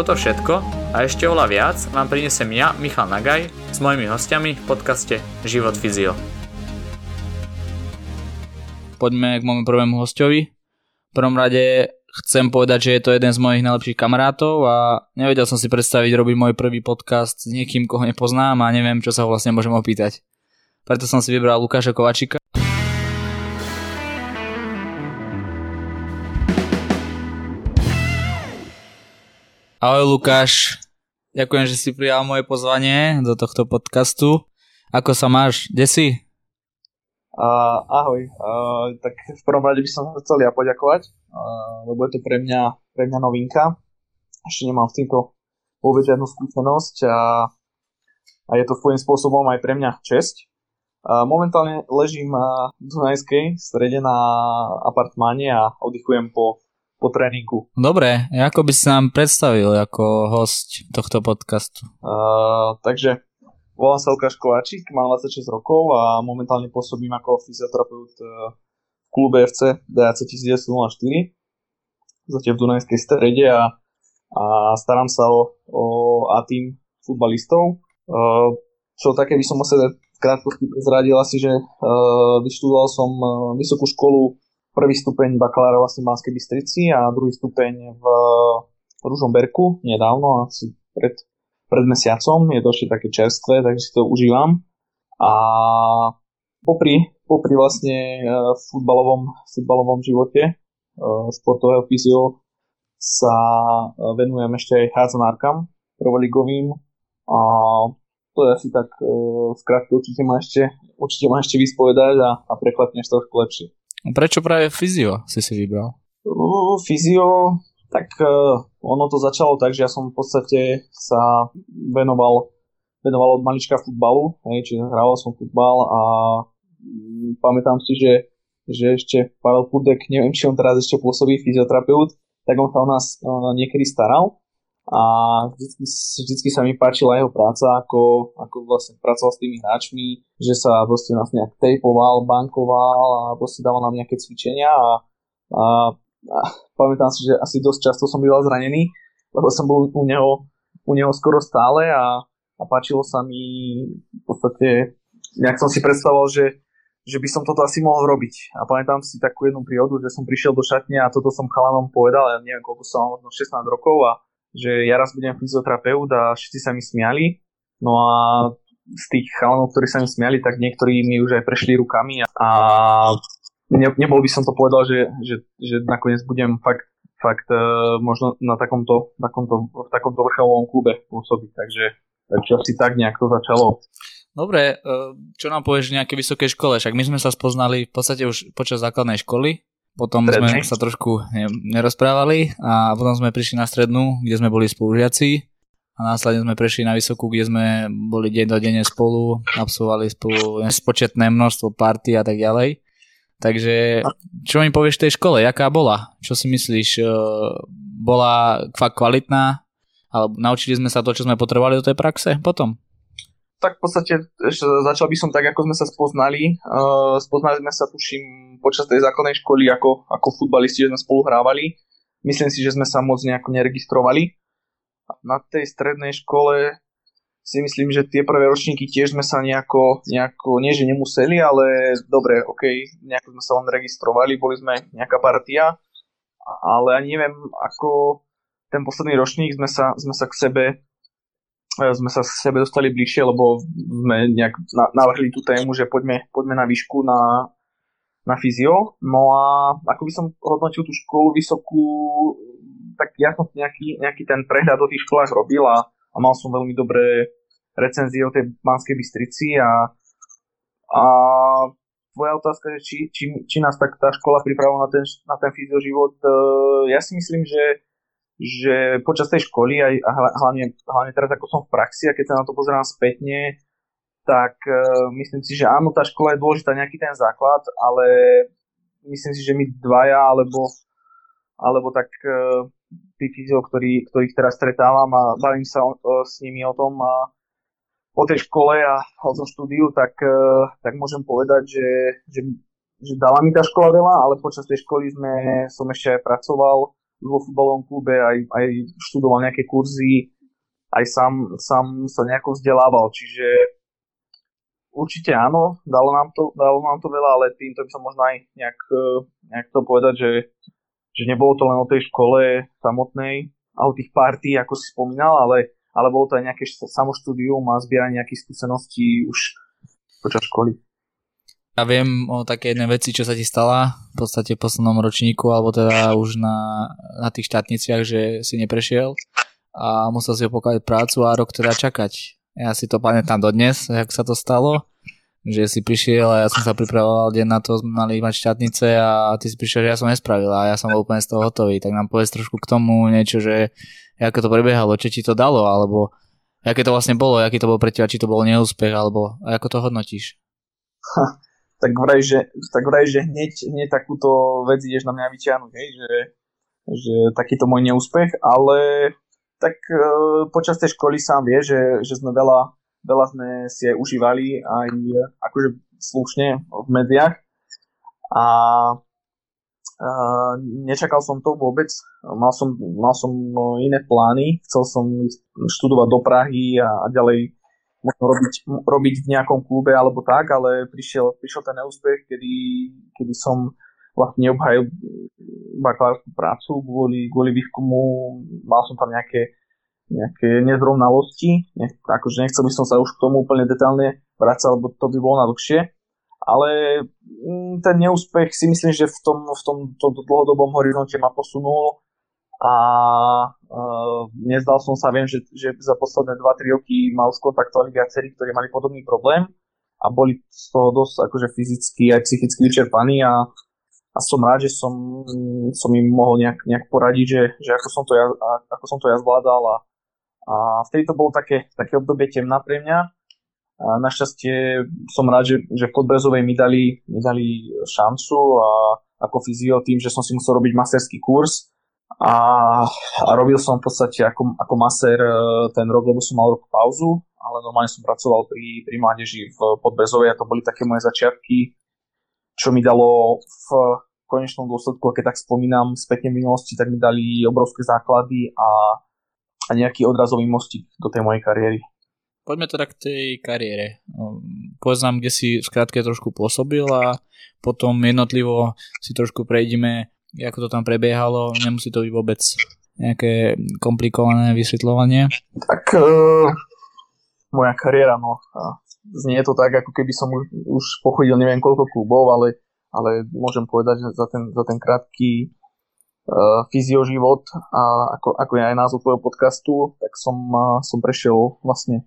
Toto všetko a ešte oľa viac vám prinesem ja, Michal Nagaj, s mojimi hostiami v podcaste Život Fyzio. Poďme k môjmu prvému hostovi. V prvom rade chcem povedať, že je to jeden z mojich najlepších kamarátov a nevedel som si predstaviť robiť môj prvý podcast s niekým, koho nepoznám a neviem, čo sa ho vlastne môžem opýtať. Preto som si vybral Lukáša Kovačika. Ahoj Lukáš, ďakujem, že si prijal moje pozvanie do tohto podcastu. Ako sa máš? Kde si? Uh, ahoj, uh, tak v prvom rade by som chcel ja poďakovať, uh, lebo je to pre mňa, pre mňa novinka. Ešte nemám v týmto vôbec žiadnu skúsenosť a, a je to svojím spôsobom aj pre mňa česť. Uh, momentálne ležím uh, v Dunajskej strede na apartmáne a oddychujem po po tréningu. Dobre, ako by si nám predstavil ako host tohto podcastu? Uh, takže volám sa Lukáš Kováčik, mám 26 rokov a momentálne pôsobím ako fyzioterapeut v klube FC DAC 1904 zatiaľ v Dunajskej strede a, a starám sa o, o A-team futbalistov. Uh, čo také by som o sebe v krátkosti prezradil asi, že uh, vyštudoval som vysokú školu prvý stupeň bakalára vlastne v Banskej Bystrici a druhý stupeň v Ružomberku nedávno, asi pred, pred mesiacom. Je to ešte také čerstvé, takže si to užívam. A popri, popri vlastne e, futbalovom, futbalovom živote e, športového fyzio sa e, venujem ešte aj hádzanárkam prvoligovým a to je asi tak v krátke určite ma ešte, určite ma ešte vyspovedať a, a prekladneš trošku lepšie. Prečo práve fyzio si si vybral? Fyzio, tak uh, ono to začalo tak, že ja som v podstate sa venoval, venoval od malička futbalu, hej, čiže hral som futbal a um, pamätám si, že, že ešte Pavel Purdek, neviem, či on teraz ešte pôsobí fyzioterapeut, tak on sa o nás niekedy staral a vždycky, vždycky sa mi páčila jeho práca, ako, ako vlastne pracoval s tými hráčmi, že sa proste nás nejak tejpoval, bankoval a proste dával nám nejaké cvičenia a, a, a pamätám si, že asi dosť často som býval zranený, lebo som bol u neho, u neho skoro stále a, a páčilo sa mi v podstate, nejak som si predstavoval, že, že by som toto asi mohol robiť. A pamätám si takú jednu príhodu, že som prišiel do šatne a toto som chalanom povedal, ja neviem koľko som možno 16 rokov a že ja raz budem fyzioterapeut a všetci sa mi smiali. No a z tých chalanov, ktorí sa mi smiali, tak niektorí mi už aj prešli rukami a ne, nebol by som to povedal, že, že, že nakoniec budem fakt, fakt uh, možno na takomto, takomto, v takomto vrcholovom klube pôsobiť. Takže, takže asi tak nejak to začalo. Dobre, e, čo nám povieš v nejakej vysokej škole? Však my sme sa spoznali v podstate už počas základnej školy, potom Stredný. sme sa trošku nerozprávali a potom sme prišli na strednú, kde sme boli spolužiaci a následne sme prešli na vysokú, kde sme boli deň do denne spolu, absolvovali spolu nespočetné množstvo party a tak ďalej. Takže čo mi povieš tej škole, jaká bola? Čo si myslíš, e, bola fakt kvalitná? Alebo naučili sme sa to, čo sme potrebovali do tej praxe potom? Tak v podstate začal by som tak, ako sme sa spoznali. Uh, spoznali sme sa, tuším, počas tej základnej školy ako, ako futbalisti, že sme spolu hrávali. Myslím si, že sme sa moc nejako neregistrovali. Na tej strednej škole si myslím, že tie prvé ročníky tiež sme sa nejako, nejako nie že nemuseli, ale dobre, ok, nejako sme sa len registrovali, boli sme nejaká partia, ale ani neviem, ako ten posledný ročník sme sa, sme sa k sebe sme sa k sebe dostali bližšie, lebo sme nejak navrhli tú tému, že poďme, poďme na výšku na, na fyzio. No a ako by som hodnotil tú školu vysokú, tak ja som nejaký, nejaký ten prehľad o tých školách robil a, a mal som veľmi dobré recenzie o tej Banskej Bystrici a, a tvoja otázka, že či, či, či nás tak tá škola pripravila na ten, na ten fyzioživot, e, ja si myslím, že že počas tej školy aj hlavne, hlavne teraz ako som v praxi a keď sa na to pozerám spätne, tak uh, myslím si, že áno, tá škola je dôležitá nejaký ten základ, ale myslím si, že my dvaja alebo, alebo tak uh, tí fyzio, ktorý, ktorých teraz stretávam a bavím sa o, o, s nimi o tom a o tej škole a o tom štúdiu, tak, uh, tak môžem povedať, že, že, že dala mi tá škola veľa, ale počas tej školy sme, som ešte aj pracoval vo futbalovom klube, aj, aj študoval nejaké kurzy, aj sám, sám sa nejako vzdelával, čiže určite áno, dalo nám to, dalo nám to veľa, ale týmto by som možno aj nejak, eh, nejak to povedať, že, že nebolo to len o tej škole samotnej a o tých partí, ako si spomínal, ale, ale bolo to aj nejaké samoštúdium a zbieranie nejakých skúseností už počas školy. Ja viem o také jednej veci, čo sa ti stala v podstate v poslednom ročníku, alebo teda už na, na tých štátniciach, že si neprešiel a musel si opokladať prácu a rok teda čakať. Ja si to pamätám dodnes, jak sa to stalo, že si prišiel a ja som sa pripravoval deň na to, sme mali mať štátnice a ty si prišiel, že ja som nespravil a ja som bol úplne z toho hotový. Tak nám povedz trošku k tomu niečo, že ako to prebiehalo, čo ti to dalo, alebo aké to vlastne bolo, aký to bol pre teba, či to bol neúspech, alebo ako to hodnotíš? Ha tak vraj, že, tak vraj, že hneď, hneď takúto vec ideš na mňa vyťahnuť, hej, že, že takýto môj neúspech, ale tak e, počas tej školy sám vie, že, že sme veľa, veľa sme si aj užívali aj akože slušne v médiách. A Uh, nečakal som to vôbec, mal som, mal som iné plány, chcel som študovať do Prahy a, a ďalej možno robiť, robiť v nejakom klube alebo tak, ale prišiel, prišiel ten neúspech, kedy, kedy som vlastne neobhajil bakalárskú prácu kvôli, kvôli výskumu, mal som tam nejaké, nejaké nezrovnalosti, ne, akože nechcel by som sa už k tomu úplne detálne vrácať, lebo to by bolo na dlhšie, ale mm, ten neúspech si myslím, že v tom, v tom, tom dlhodobom horizonte ma posunul a uh, nezdal som sa, viem, že, že za posledné 2-3 roky mal skontaktovali viacerí, ktorí mali podobný problém a boli z toho dosť akože fyzicky aj psychicky vyčerpaní a, a som rád, že som, som im mohol nejak, nejak poradiť, že, že ako, som to ja, ako som to ja zvládal a, a vtedy to bolo také, také obdobie temná pre mňa. A našťastie som rád, že, že v Podbrezovej mi dali, mi dali šancu a ako fyzio tým, že som si musel robiť masterský kurz, a, a robil som v podstate ako, ako maser e, ten rok, lebo som mal rok pauzu, ale normálne som pracoval pri, pri mládeži v Podbrezovej a to boli také moje začiatky, čo mi dalo v konečnom dôsledku, keď tak spomínam spätne minulosti, tak mi dali obrovské základy a, a nejaký odrazový mostík do tej mojej kariéry. Poďme teda k tej kariére. Povedz nám, kde si v skratke trošku pôsobil a potom jednotlivo si trošku prejdeme ako to tam prebiehalo, nemusí to byť vôbec nejaké komplikované vysvetľovanie. Tak uh, moja kariéra, no, znie to tak, ako keby som už, pochodil neviem koľko klubov, ale, ale môžem povedať, že za ten, za ten krátky uh, fyzioživot a ako, ako je aj názov tvojho podcastu, tak som, uh, som prešiel vlastne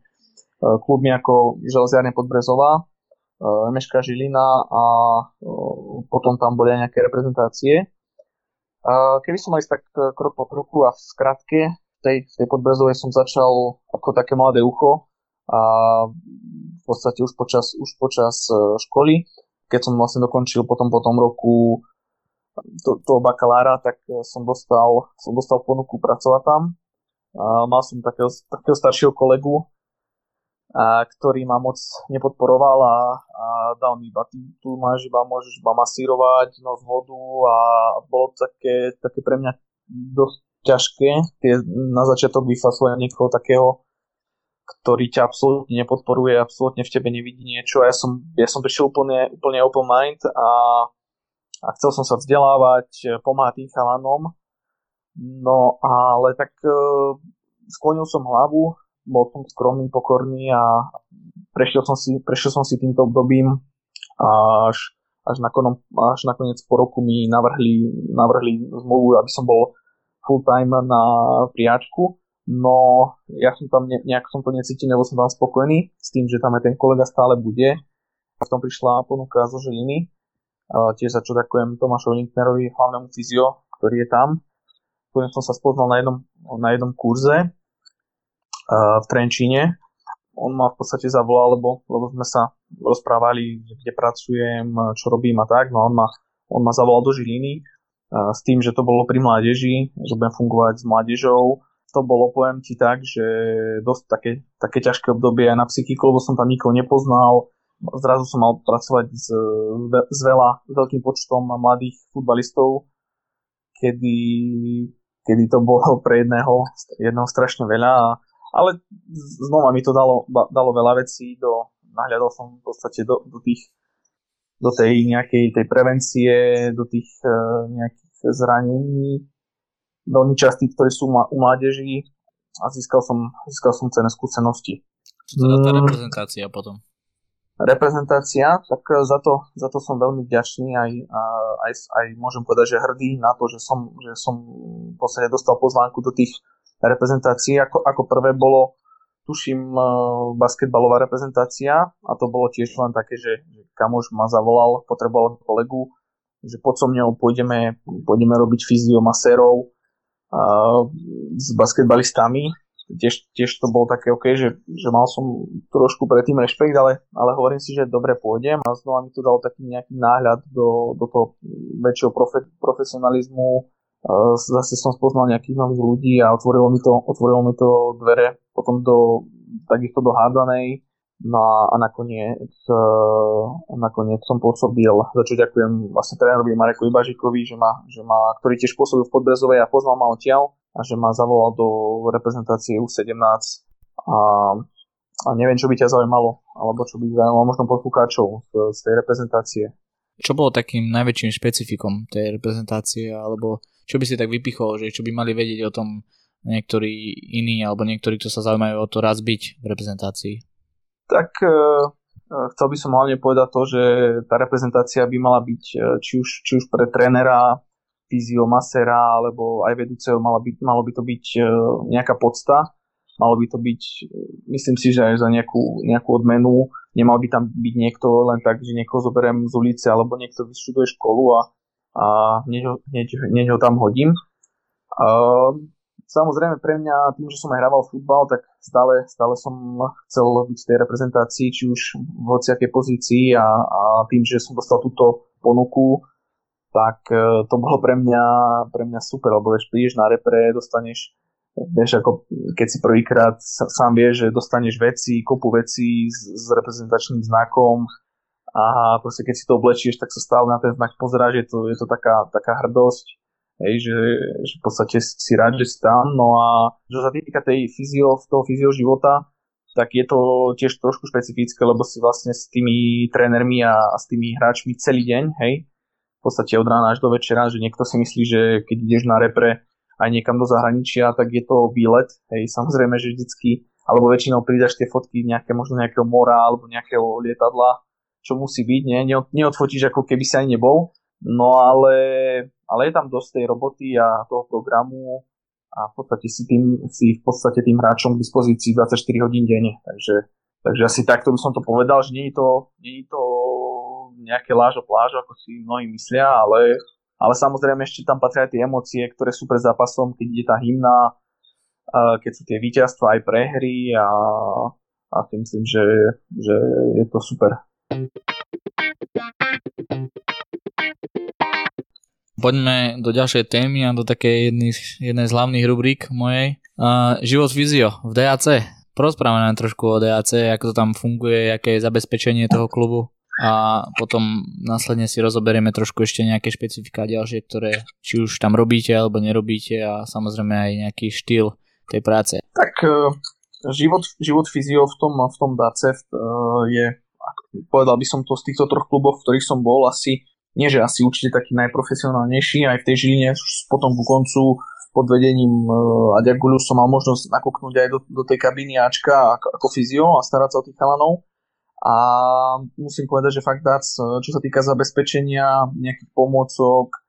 uh, klubmi ako Železiarne Podbrezová, uh, Meška Žilina a uh, potom tam boli aj nejaké reprezentácie Keby som aj tak e, krok po kroku a v skratke, v tej, v tej podbrezovej som začal ako také mladé ucho a v podstate už počas, už počas e, školy, keď som vlastne dokončil potom po tom roku to, toho bakalára, tak e, som dostal, som dostal ponuku pracovať tam. A mal som takého, takého staršieho kolegu, a, ktorý ma moc nepodporoval a, a dal mi iba tu máš iba, môžeš iba masírovať nos vodu a bolo také, také pre mňa dosť ťažké tie, na začiatok vyfasovať niekoho takého, ktorý ťa absolútne nepodporuje, absolútne v tebe nevidí niečo. Ja som, ja som prišiel úplne, úplne open mind a, a chcel som sa vzdelávať, pomáhať tým chalanom. No ale tak uh, sklonil som hlavu, bol som skromný, pokorný a prešiel som si, prešiel som si týmto obdobím až, až, nakonom, až nakoniec po roku mi navrhli, navrhli zmluvu, aby som bol full time na priačku. No ja som tam ne, nejak som to necítil, nebol som tam spokojný s tým, že tam aj ten kolega stále bude. A potom prišla ponuka zo Žiliny. tiež za čo ďakujem Tomášovi Linknerovi, hlavnému fyzio, ktorý je tam ktorým som sa spoznal na jednom, na jednom kurze v Trenčíne. On ma v podstate zavolal, lebo, lebo sme sa rozprávali, kde pracujem, čo robím a tak. No on ma, on ma zavolal do Žiliny s tým, že to bolo pri mládeži, že budem fungovať s mládežou. To bolo, poviem ti tak, že dosť také, také ťažké obdobie aj na psychiku, lebo som tam nikoho nepoznal, zrazu som mal pracovať s, s veľa, s veľkým počtom mladých futbalistov, kedy, kedy to bolo pre jedného, jedného strašne veľa, ale znova mi to dalo, dalo veľa vecí, do, nahľadal som v podstate do, do tých do tej nejakej tej prevencie, do tých uh, nejakých zranení veľmi častých, ktoré sú u mládeží a získal som, získal som cené skúsenosti. Čo teda tá mm. reprezentácia potom? reprezentácia, tak e, za to, za to som veľmi vďačný aj, aj, aj môžem povedať, že hrdý na to, že som, že som v podstate dostal pozvánku do tých reprezentácií. Ako, ako prvé bolo, tuším, e, basketbalová reprezentácia a to bolo tiež len také, že, kamož ma zavolal, potreboval kolegu, že pod so mňou pôjdeme, pôjdeme robiť fyziomasérov s basketbalistami tiež, tiež to bolo také OK, že, že mal som trošku predtým rešpekt, ale, ale hovorím si, že dobre pôjdem a znova mi to dalo taký nejaký náhľad do, do toho väčšieho profe, profesionalizmu. Zase som spoznal nejakých nových ľudí a otvorilo mi to, otvorilo mi to dvere potom do takisto do hádanej No a nakoniec, nakoniec som pôsobil, za čo ďakujem vlastne trénerovi Mareku Ibažikovi, že ma, že ma, ktorý tiež pôsobil v Podbrezovej a poznal ma odtiaľ a že ma zavolal do reprezentácie U17 a, a neviem, čo by ťa zaujímalo, alebo čo by zaujímalo možno poslucháčov z, z tej reprezentácie. Čo bolo takým najväčším špecifikom tej reprezentácie, alebo čo by si tak vypichol, že čo by mali vedieť o tom niektorí iní, alebo niektorí, kto sa zaujímajú o to raz byť v reprezentácii? Tak e, e, chcel by som hlavne povedať to, že tá reprezentácia by mala byť e, či už, či už pre trénera, fyziomasera alebo aj vedúceho malo by, malo by to byť nejaká podsta, malo by to byť, myslím si, že aj za nejakú, nejakú odmenu, nemal by tam byť niekto len tak, že niekoho zoberiem z ulice alebo niekto vyštuduje školu a, a hneď, ho, hneď, hneď ho tam hodím. A, samozrejme pre mňa, tým, že som aj hrával futbal, tak stále, stále som chcel byť v tej reprezentácii, či už v hociakej pozícii a, a tým, že som dostal túto ponuku, tak e, to bolo pre mňa, pre mňa super, lebo vieš, prídeš na repre, dostaneš, vieš, ako keď si prvýkrát sám vieš, že dostaneš veci, kopu veci s, s reprezentačným znakom a proste keď si to oblečieš, tak sa stále na ten znak pozeráš, je to, je to taká, taká hrdosť, hej, že, že v podstate si rád, že si tam, no a čo sa týka tej fyzio, toho fyzio života, tak je to tiež trošku špecifické, lebo si vlastne s tými trénermi a, a s tými hráčmi celý deň, hej, v podstate od rána až do večera, že niekto si myslí, že keď ideš na repre aj niekam do zahraničia, tak je to výlet. Hej, samozrejme, že vždycky, alebo väčšinou pridaš tie fotky nejaké, možno nejakého mora alebo nejakého lietadla, čo musí byť, nie? neodfotíš ako keby si ani nebol, no ale, ale je tam dosť tej roboty a toho programu a v podstate si, tým, si v podstate tým hráčom k dispozícii 24 hodín denne, takže, takže asi takto by som to povedal, že nie je to, nie je to nejaké lážo plážo, ako si mnohí myslia, ale, ale samozrejme ešte tam patria tie emócie, ktoré sú pred zápasom, keď ide tá hymna, keď sú tie víťazstva aj prehry a, a si myslím, že, že je to super. Poďme do ďalšej témy a do takej jednej, jednej z hlavných rubrík mojej. Uh, život Vizio v DAC. Porozprávame nám trošku o DAC, ako to tam funguje, aké je zabezpečenie toho klubu a potom následne si rozoberieme trošku ešte nejaké špecifika ďalšie, ktoré či už tam robíte alebo nerobíte a samozrejme aj nejaký štýl tej práce. Tak uh, život, život fyzio v tom, v tom DACEF uh, je, povedal by som to z týchto troch klubov, v ktorých som bol asi, nie že asi určite taký najprofesionálnejší, aj v tej Žiline potom ku koncu pod vedením uh, Aďa Guľu som mal možnosť nakoknúť aj do, do tej kabíny Ačka ako, ako fyzio a starať sa o tých chalanov. A musím povedať, že fakt dát, čo sa týka zabezpečenia nejakých pomôcok, e,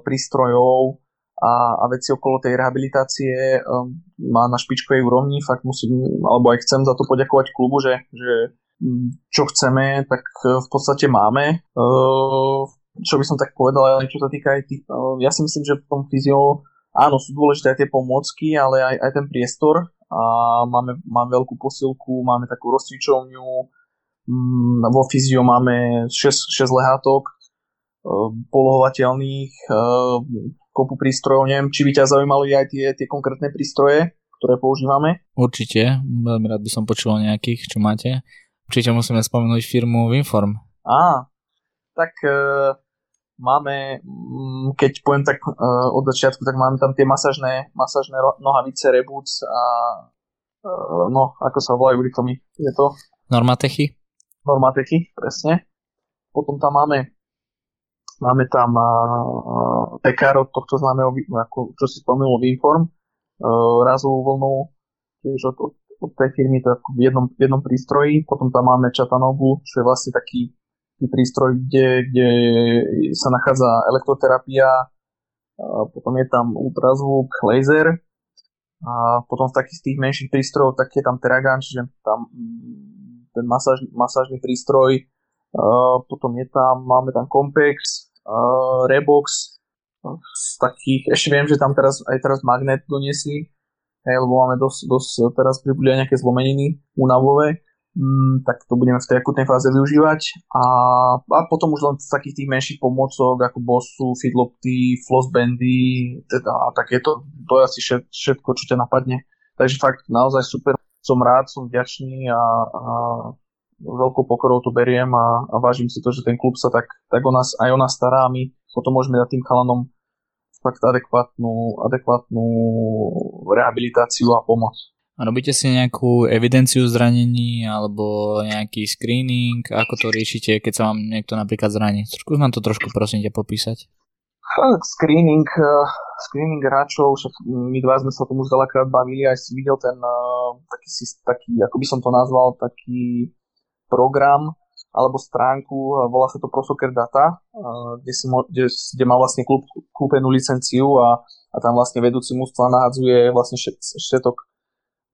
prístrojov a, a veci okolo tej rehabilitácie e, má na špičkovej úrovni, fakt musím, alebo aj chcem za to poďakovať klubu, že, že čo chceme, tak v podstate máme. E, čo by som tak povedal, čo sa týka aj tých, ja si myslím, že v tom fyzio áno, sú dôležité aj tie pomôcky, ale aj, aj ten priestor. A máme, máme veľkú posilku, máme takú rozcvičovňu, mm, vo fyzio máme 6, 6 lehátok, e, polohovateľných, e, kopu prístrojov, neviem, či by ťa zaujímali aj tie, tie konkrétne prístroje, ktoré používame. Určite, veľmi rád by som počul nejakých, čo máte. Určite musíme spomenúť firmu Winform. Á, tak uh, máme, mm, keď poviem tak uh, od začiatku, tak máme tam tie masažné, masažné nohavice, reboots a uh, no, ako sa volajú rýchlo mi, je to? Normatechy? Normatechy, presne. Potom tam máme máme tam uh, pekár od tohto známeho, ako, čo si spomenul, Winform, uh, razovú vlnu, tiež od, od, od tej firmy, to v jednom, v jednom prístroji. Potom tam máme Chattanooga, čo je vlastne taký prístroj, kde, kde sa nachádza elektroterapia, a potom je tam ultrazvuk, laser a potom v takých tých menších prístrojov tak je tam Teragan, čiže tam mm, ten masáž, masážny prístroj, a potom je tam, máme tam Compex, Rebox, z takých, ešte viem, že tam teraz aj teraz magnet doniesli, hej, lebo máme dosť, dosť teraz pribudli nejaké zlomeniny únavové. Mm, tak to budeme v tej akutnej fáze využívať. A, a potom už len z takých tých menších pomôcok ako bossu, feedlopty, flossbandy teda, takéto, to je asi všetko, čo ťa napadne. Takže fakt naozaj super, som rád, som vďačný a, a veľkou pokorou to beriem a, a vážim si to, že ten klub sa tak, tak o nás, aj o nás stará a my potom môžeme dať tým chalanom fakt adekvátnu, adekvátnu rehabilitáciu a pomoc. Robíte si nejakú evidenciu zranení alebo nejaký screening? Ako to riešite, keď sa vám niekto napríklad zraní? Skús nám to trošku prosím ťa popísať. Screening, eh, screening hráčov, však my dva sme sa tomu už veľakrát bavili, aj si videl ten eh, taký, taký, ako by som to nazval, taký program alebo stránku, volá sa to ProSoccer Data, kde, si, kde, kde má vlastne klub kúpenú licenciu a, a tam vlastne vedúci mústva nahadzuje vlastne všetok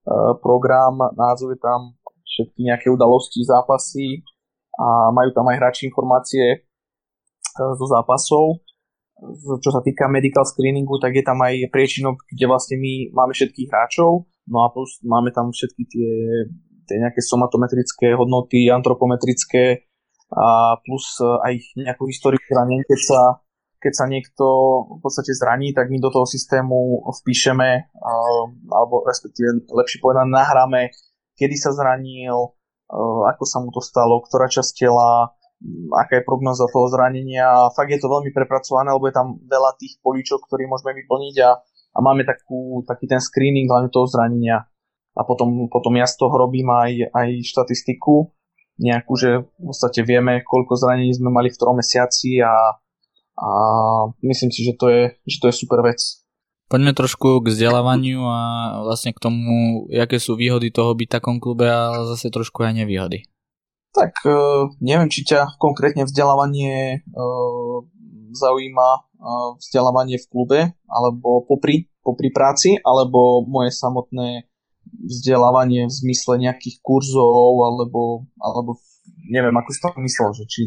Eh, program, názvuje tam všetky nejaké udalosti, zápasy a majú tam aj hráči informácie eh, zo zápasov. Čo sa týka medical screeningu, tak je tam aj priečinok, kde vlastne my máme všetkých hráčov, no a plus máme tam všetky tie, tie nejaké somatometrické hodnoty, antropometrické a plus eh, aj nejakú históriu zranenia, keď sa keď sa niekto v podstate zraní, tak my do toho systému vpíšeme, alebo respektíve lepšie povedané nahráme, kedy sa zranil, ako sa mu to stalo, ktorá časť tela, aká je prognoza toho zranenia. Fakt je to veľmi prepracované, lebo je tam veľa tých políčok, ktoré môžeme vyplniť a, a máme takú, taký ten screening hlavne toho zranenia. A potom, potom ja z toho robím aj, aj štatistiku, nejakú, že v podstate vieme, koľko zranení sme mali v ktorom mesiaci a a myslím si, že to je, že to je super vec. Poďme trošku k vzdelávaniu a vlastne k tomu, aké sú výhody toho byť v takom klube a zase trošku aj nevýhody. Tak e, neviem, či ťa konkrétne vzdelávanie e, zaujíma e, vzdelávanie v klube, alebo popri, popri práci, alebo moje samotné vzdelávanie v zmysle nejakých kurzov, alebo, alebo neviem, ako si to myslel, že či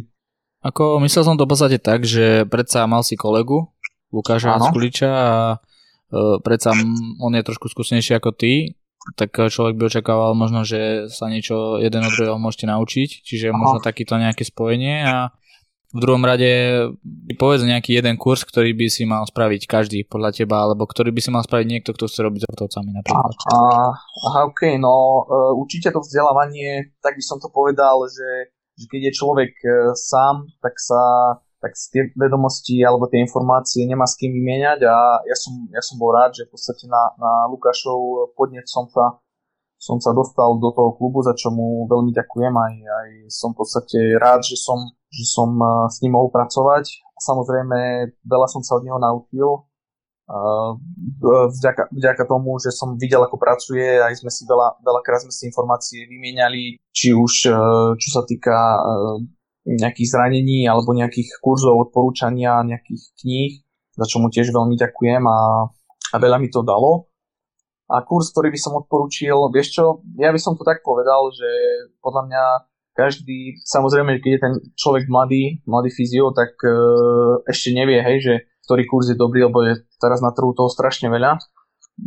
ako myslel som to v podstate tak, že predsa mal si kolegu, Lukáša Skuliča a e, predsa on je trošku skúsenejší ako ty, tak človek by očakával možno, že sa niečo jeden od druhého môžete naučiť, čiže Aha. možno takýto nejaké spojenie a v druhom rade povedz nejaký jeden kurz, ktorý by si mal spraviť každý podľa teba, alebo ktorý by si mal spraviť niekto, kto chce robiť s sportovcami napríklad. Aha, ok, no uh, určite to vzdelávanie, tak by som to povedal, že že keď je človek e, sám, tak sa tak si tie vedomosti alebo tie informácie nemá s kým vymieňať a ja som, ja som bol rád, že v podstate na, na Lukášov podnet som sa, som sa dostal do toho klubu, za čo mu veľmi ďakujem aj, aj som v podstate rád, že som, že som e, s ním mohol pracovať. Samozrejme, veľa som sa od neho naučil, vďaka, vďaka tomu, že som videl, ako pracuje, aj sme si veľa, veľakrát sme si informácie vymieniali, či už e, čo sa týka e, nejakých zranení alebo nejakých kurzov, odporúčania, nejakých kníh, za čo mu tiež veľmi ďakujem a, a veľa mi to dalo. A kurz, ktorý by som odporúčil, vieš čo, ja by som to tak povedal, že podľa mňa každý, samozrejme, keď je ten človek mladý, mladý fyzio, tak uh, ešte nevie, hej, že ktorý kurz je dobrý, lebo je teraz na trhu toho strašne veľa.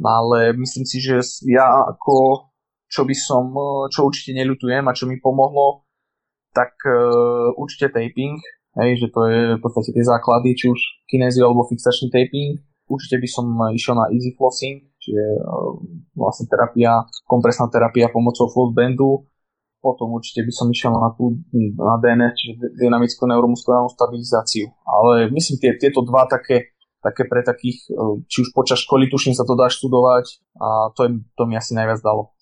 Ale myslím si, že ja ako, čo by som, čo určite neľutujem a čo mi pomohlo, tak uh, určite taping, hej, že to je v podstate tie základy, či už kinezio alebo fixačný taping. Určite by som išiel na easy flossing, čiže uh, vlastne terapia, kompresná terapia pomocou floss potom určite by som išiel na tú na DNS, čiže dynamickú neuromuskulárnu stabilizáciu. Ale myslím, tie, tieto dva také, také pre takých, e, či už počas školy, tuším sa to dá študovať a to, je, to mi asi najviac dalo.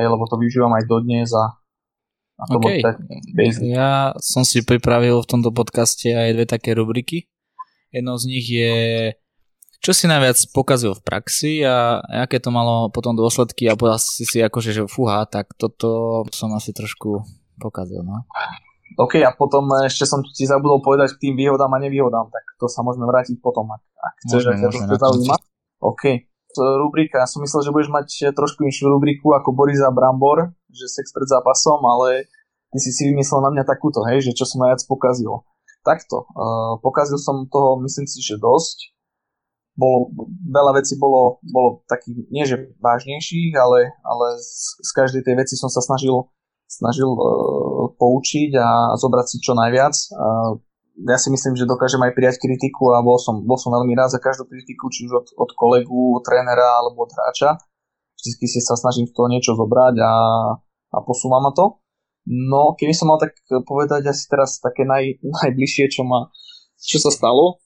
Hej, lebo to využívam aj dodnes a, a to okay. Ja som si pripravil v tomto podcaste aj dve také rubriky. Jednou z nich je čo si najviac pokazil v praxi a aké to malo potom dôsledky a povedal si si akože, že fúha, tak toto som asi trošku pokazil, no. OK, a potom ešte som ti zabudol povedať k tým výhodám a nevýhodám, tak to sa môžeme vrátiť potom, ak, ak chceš, ak to zaujíma. OK, rubrika, ja som myslel, že budeš mať trošku inšiu rubriku ako Boris a Brambor, že sex pred zápasom, ale ty si si vymyslel na mňa takúto, hej, že čo som najviac pokazil. Takto, uh, pokazil som toho, myslím si, že dosť, bolo, veľa vecí bolo, bolo takých, nie že vážnejších, ale, ale z, z každej tej veci som sa snažil, snažil uh, poučiť a zobrať si čo najviac. Uh, ja si myslím, že dokážem aj prijať kritiku a bol som, bol som veľmi rád za každú kritiku, či už od, od kolegu, od trénera alebo od hráča. Vždycky si sa snažím z toho niečo zobrať a, a posúvam ma to. No, keby som mal tak povedať asi teraz také naj, najbližšie, čo, ma, čo sa stalo,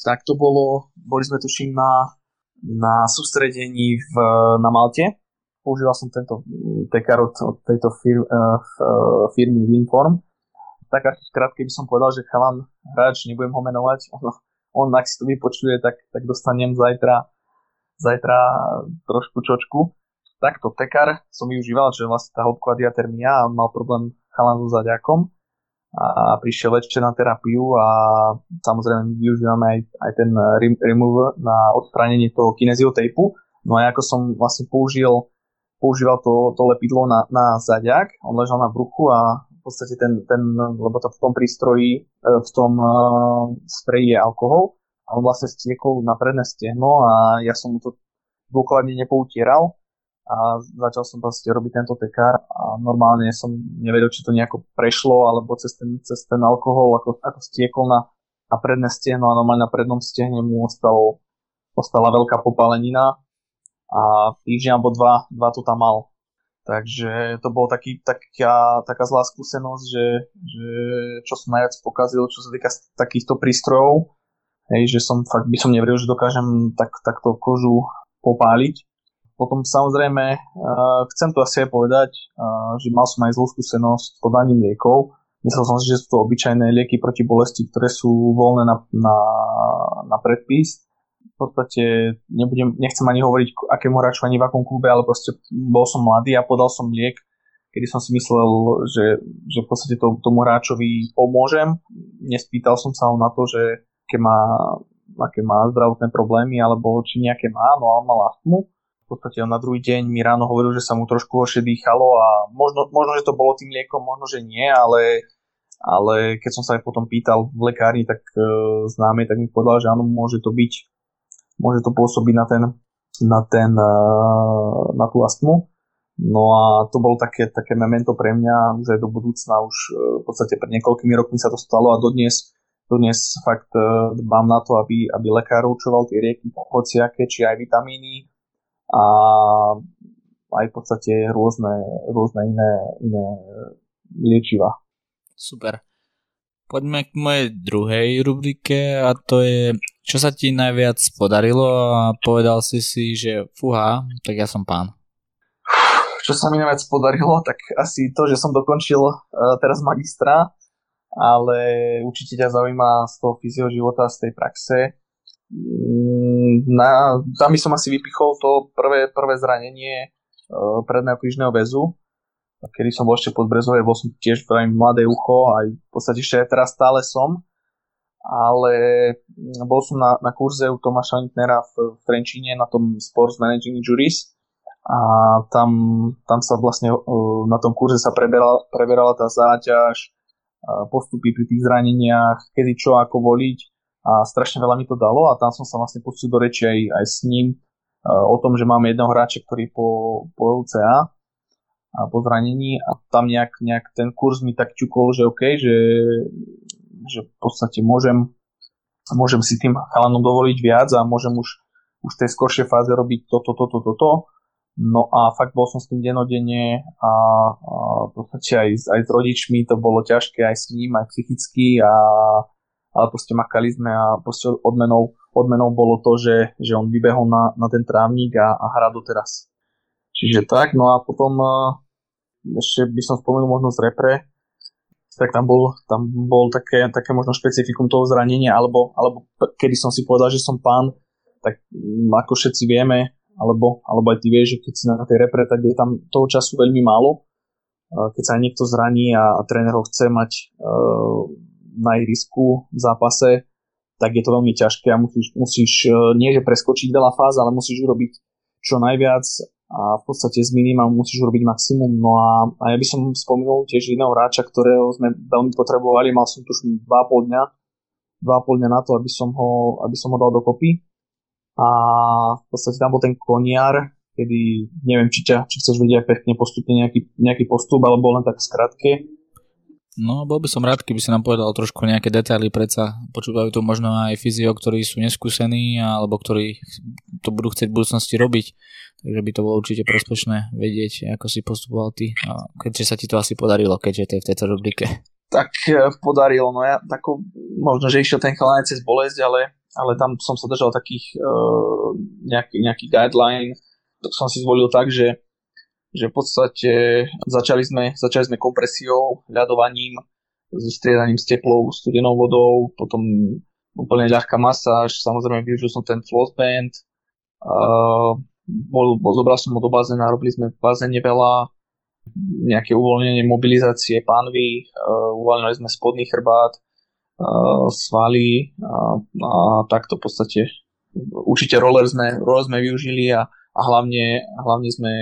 tak to bolo, boli sme tuším na, na sústredení v, na Malte. Používal som tento tekar od, od tejto fir, uh, firmy Winform. Tak až krátke by som povedal, že chalan hráč, nebudem ho menovať, on, on ak si to vypočuje, tak, tak dostanem zajtra, zajtra trošku čočku. Takto tekar som využíval, že vlastne tá hĺbková diatermia on mal problém chalan so zaďakom a prišiel večer na terapiu a samozrejme využívame aj, aj ten remover na odstránenie toho kineziotapu. No a ako som vlastne použil, používal to, to lepidlo na, na zaďak, on ležal na bruchu a v podstate ten, ten lebo to v tom prístroji, e, v tom uh, spreji je alkohol a on vlastne stiekol na predné stehno a ja som mu to dôkladne nepoutieral a začal som proste robiť tento tekár a normálne som nevedel, či to nejako prešlo, alebo cez ten, cez ten alkohol, ako, ako stiekol na, na predné stehno a normálne na prednom stehne mu ostal, ostala veľká popálenina a týždeň alebo dva, dva to tam mal. Takže to bol taký, taká, taká zlá skúsenosť, že, že čo som najviac pokazil, čo sa týka takýchto prístrojov, hej, že som fakt by som neveril, že dokážem tak, takto kožu popáliť potom samozrejme, uh, chcem to asi aj povedať, uh, že mal som aj zlú skúsenosť s podaním liekov. Myslel som si, že sú to obyčajné lieky proti bolesti, ktoré sú voľné na, na, na predpis. V podstate nebudem, nechcem ani hovoriť, akému hráču ani v akom klube, ale proste bol som mladý a podal som liek, kedy som si myslel, že, že v podstate to, tomu hráčovi pomôžem. Nespýtal som sa ho na to, že aké má, aké má zdravotné problémy, alebo či nejaké má, no a on mal astmu podstate on na druhý deň mi ráno hovoril, že sa mu trošku horšie dýchalo a možno, možno, že to bolo tým liekom, možno, že nie, ale, ale keď som sa aj potom pýtal v lekárni, tak e, známe, tak mi povedal, že áno, môže to byť, môže to pôsobiť na ten, na ten, e, na tú astmu. No a to bolo také, také memento pre mňa už aj do budúcna, už e, v podstate pred niekoľkými rokmi sa to stalo a dodnes, dodnes fakt e, dbám na to, aby, aby lekár určoval tie rieky, hociaké, či aj vitamíny, a aj v podstate rôzne, rôzne iné, iné liečiva. Super. Poďme k mojej druhej rubrike a to je, čo sa ti najviac podarilo a povedal si si, že fuha, tak ja som pán. Čo sa mi najviac podarilo, tak asi to, že som dokončil uh, teraz magistra, ale určite ťa zaujíma z toho fyzioživota, z tej praxe, na, tam by som asi vypichol to prvé, prvé zranenie uh, predného krížneho väzu, kedy som bol ešte pod Brezovej, bol som tiež veľmi mladé ucho, aj v podstate ešte aj teraz stále som, ale mm, bol som na, na kurze u Tomáša Lintnera v, v Trenčíne na tom Sports Managing Injuries a tam, tam sa vlastne uh, na tom kurze sa preberala, preberala tá záťaž, uh, postupy pri tých zraneniach, kedy čo ako voliť a strašne veľa mi to dalo a tam som sa vlastne pustil do reči aj, aj s ním uh, o tom, že máme jedného hráča, ktorý po, po LCA a po zranení a tam nejak, nejak ten kurz mi tak ťukol, že OK, že, že v podstate môžem, môžem si tým chalanom dovoliť viac a môžem už, už v tej skoršej fáze robiť toto, toto, toto. No a fakt bol som s tým denodenne a, a v podstate aj, aj s rodičmi to bolo ťažké, aj s ním, aj psychicky a ale proste makali sme a proste odmenou, odmenou bolo to, že, že on vybehol na, na ten trávnik a, a hrá doteraz. Čiže tak, no a potom ešte by som spomenul možno z repre, tak tam bol, tam bol také, také možno špecifikum toho zranenia, alebo, alebo kedy som si povedal, že som pán, tak mm, ako všetci vieme, alebo, alebo aj ty vieš, že keď si na tej repre, tak je tam toho času veľmi málo. Keď sa aj niekto zraní a, a tréner ho chce mať uh, na ihrisku v zápase, tak je to veľmi ťažké a musíš, musíš e, nie že preskočiť veľa fáz, ale musíš urobiť čo najviac a v podstate z minimum musíš urobiť maximum. No a, a ja by som spomenul tiež jedného hráča, ktorého sme veľmi potrebovali, mal som tu už 2,5 dňa, 2,5 dňa na to, aby som ho, aby som ho dal dokopy. A v podstate tam bol ten koniar, kedy neviem, či, ťa, či chceš vedieť pekne postupne nejaký, nejaký postup, alebo len tak skratke No, bol by som rád, keby si nám povedal trošku nejaké detaily, predsa počúvajú tu možno aj fyzio, ktorí sú neskúsení alebo ktorí to budú chcieť v budúcnosti robiť. Takže by to bolo určite prospešné vedieť, ako si postupoval ty. A keďže sa ti to asi podarilo, keďže to je v tejto rubrike. Tak e, podarilo, no ja tako, možno, že išiel ten chalanec cez bolesť, ale, ale tam som sa držal takých uh, nejaký, nejaký guideline, som si zvolil tak, že že v podstate začali sme, začali sme kompresiou, ľadovaním, so striedaním s teplou, studenou vodou, potom úplne ľahká masáž, samozrejme využil som ten floss band, uh, bol, bol, zobral som ho do bazéna, robili sme v bazéne veľa, nejaké uvoľnenie mobilizácie pánvy, uh, uvoľnili sme spodný chrbát, uh, svaly a, a takto v podstate určite roller sme, roller sme využili a, a hlavne, hlavne sme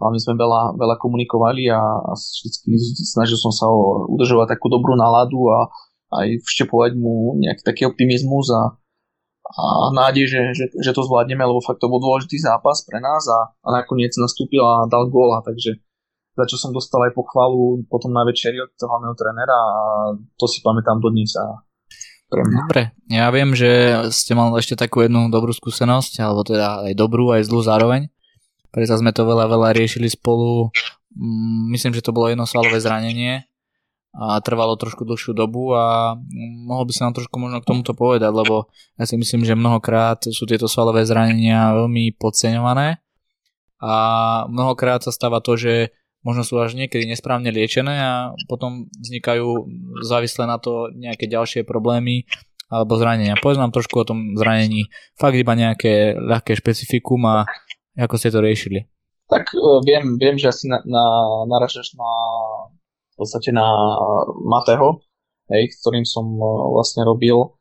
hlavne sme veľa, veľa komunikovali a, a vždy snažil som sa udržovať takú dobrú náladu a aj vštepovať mu nejaký taký optimizmus a, a nádej, že, že, že to zvládneme, lebo fakt to bol dôležitý zápas pre nás a, a nakoniec nastúpil a dal góla, takže za čo som dostal aj pochvalu potom na večeri od hlavného trénera a to si pamätám dodnes a pre mňa. Dobre, ja viem, že ste mali ešte takú jednu dobrú skúsenosť, alebo teda aj dobrú, aj zlú zároveň. Preto sme to veľa, veľa riešili spolu. Mm, myslím, že to bolo jedno svalové zranenie a trvalo trošku dlhšiu dobu a mohol by sa nám trošku možno k tomuto povedať, lebo ja si myslím, že mnohokrát sú tieto svalové zranenia veľmi podceňované a mnohokrát sa stáva to, že možno sú až niekedy nesprávne liečené a potom vznikajú závislé na to nejaké ďalšie problémy alebo zranenia. Povedz nám trošku o tom zranení, fakt iba nejaké ľahké špecifikum a ako ste to riešili? Tak uh, viem, viem, že asi na, na, naražaš na v podstate na Matého, hej, s ktorým som uh, vlastne robil.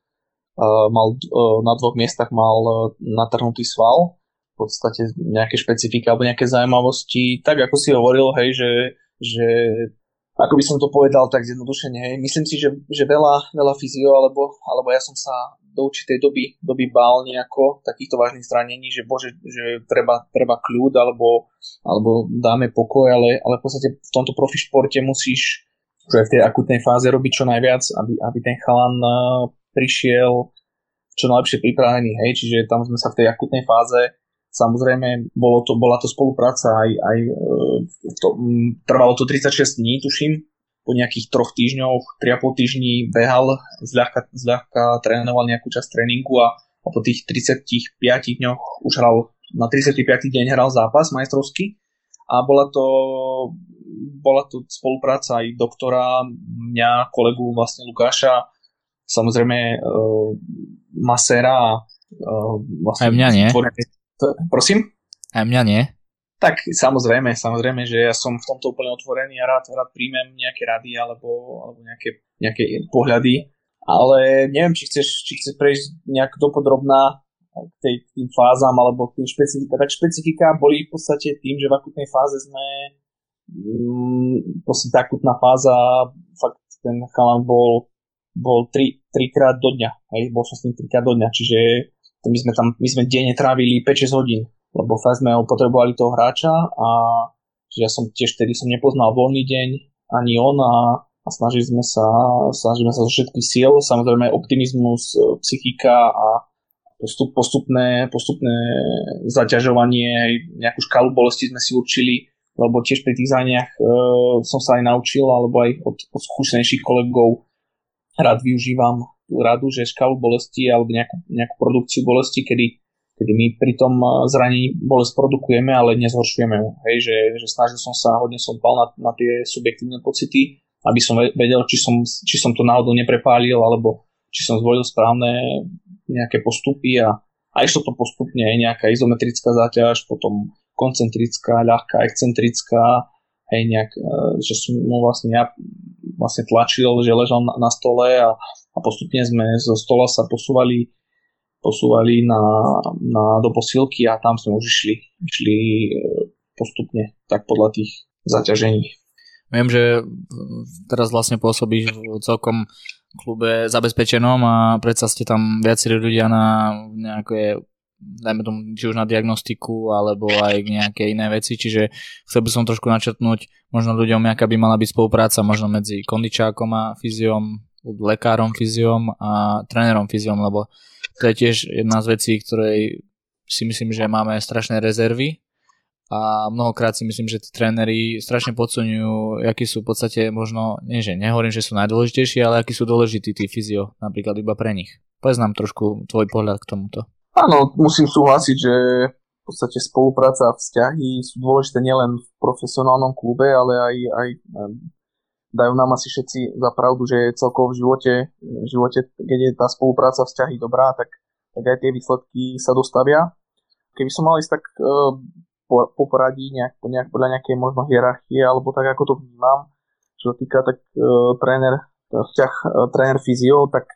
Mal, na dvoch miestach mal natrhnutý sval, v podstate nejaké špecifika alebo nejaké zaujímavosti. Tak ako si hovoril, hej, že, že ako by som to povedal tak zjednodušene, hej, myslím si, že, že veľa, veľa fyzio, alebo, alebo ja som sa do určitej doby, doby bál nejako takýchto vážnych zranení, že bože, že treba, treba kľud alebo, alebo dáme pokoj, ale, ale v podstate v tomto profi športe musíš že v tej akutnej fáze robiť čo najviac, aby, aby ten chalan prišiel čo najlepšie pripravený, hej, čiže tam sme sa v tej akutnej fáze Samozrejme, bolo to, bola to spolupráca aj, aj e, to, trvalo to 36 dní, tuším, po nejakých troch týždňoch, 3,5 týždni behal, zľahka, zľahka trénoval nejakú časť tréningu a, a po tých 35 dňoch už hral, na 35. deň hral zápas majstrovský a bola to, bola to spolupráca aj doktora, mňa, kolegu vlastne Lukáša, samozrejme uh, Masera uh, vlastne aj mňa nie. Prosím? Aj mňa nie. Tak samozrejme, samozrejme, že ja som v tomto úplne otvorený a rád, rád príjmem nejaké rady alebo, alebo nejaké, nejaké pohľady, ale neviem, či chceš, či chceš prejsť nejak dopodrobná k, tej, k tým fázam alebo k tým špecifika. Tak špecifika boli v podstate tým, že v akutnej fáze sme mm, proste tá akutná fáza, fakt ten chalan bol, bol tri, trikrát do dňa, hej, bol som s ním trikrát do dňa, čiže my sme tam, my sme denne trávili 5-6 hodín, lebo fakt sme potrebovali toho hráča a že ja som tiež vtedy som nepoznal voľný deň, ani on a, a snažili sme sa, snažili sme sa zo všetkých síl, samozrejme optimizmus, e, psychika a postup, postupné, postupné zaťažovanie, nejakú škálu bolesti sme si určili, lebo tiež pri tých zaniach e, som sa aj naučil, alebo aj od, od skúsenejších kolegov rád využívam radu, že škálu bolesti alebo nejakú, nejakú produkciu bolesti, kedy, kedy my pri tom e, zranení bolesť produkujeme, ale nezhoršujeme ju. Hej, že, že snažil som sa, hodne som pal na, na tie subjektívne pocity, aby som vedel, či som, či som to náhodou neprepálil, alebo či som zvolil správne nejaké postupy a, a išlo to postupne, aj nejaká izometrická záťaž, potom koncentrická, ľahká, excentrická, hej, nejak, e, že som mu vlastne ja vlastne tlačil, že ležal na, na stole a, a postupne sme zo stola sa posúvali posúvali na, na, do posilky a tam sme už išli, išli e, postupne, tak podľa tých zaťažení. Viem, že teraz vlastne pôsobíš v celkom klube zabezpečenom a predsa ste tam viacerí ľudia na nejaké dajme tomu, či už na diagnostiku, alebo aj nejaké iné veci, čiže chcel by som trošku načrtnúť možno ľuďom, aká by mala byť spolupráca možno medzi kondičákom a fyziom, lekárom fyziom a trénerom fyziom, lebo to je tiež jedna z vecí, ktorej si myslím, že máme strašné rezervy a mnohokrát si myslím, že tí tréneri strašne podceňujú, akí sú v podstate možno, nie že nehovorím, že sú najdôležitejší, ale akí sú dôležití tí fyzio, napríklad iba pre nich. Povedz nám trošku tvoj pohľad k tomuto. Áno, musím súhlasiť, že v podstate spolupráca a vzťahy sú dôležité nielen v profesionálnom klube, ale aj, aj dajú nám asi všetci za pravdu, že celkovo v živote, v živote, keď je tá spolupráca vzťahy dobrá, tak, tak aj tie výsledky sa dostavia. Keby som mal ísť tak uh, po, po nejak, nejak, podľa nejakej možno hierarchie, alebo tak ako to vnímam, čo sa týka tak uh, tréner, vzťah uh, tréner fyzio, tak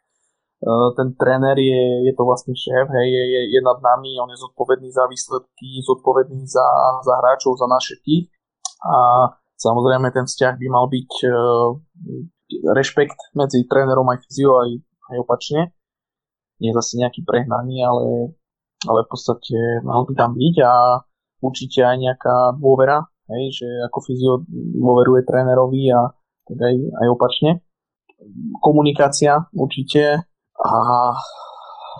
Eh, ten tréner je, je to vlastne šéf, hej, je, je, je nad nami, on je zodpovedný za výsledky, zodpovedný za, za hráčov, za naše tých a samozrejme ten vzťah by mal byť uh, rešpekt medzi trénerom aj fyzio aj, aj opačne. Nie zase nejaký prehnaný, ale, ale v podstate mal by tam byť a určite aj nejaká dôvera, hej, že ako fyzio dôveruje trénerovi a tak aj, aj opačne. Komunikácia určite, a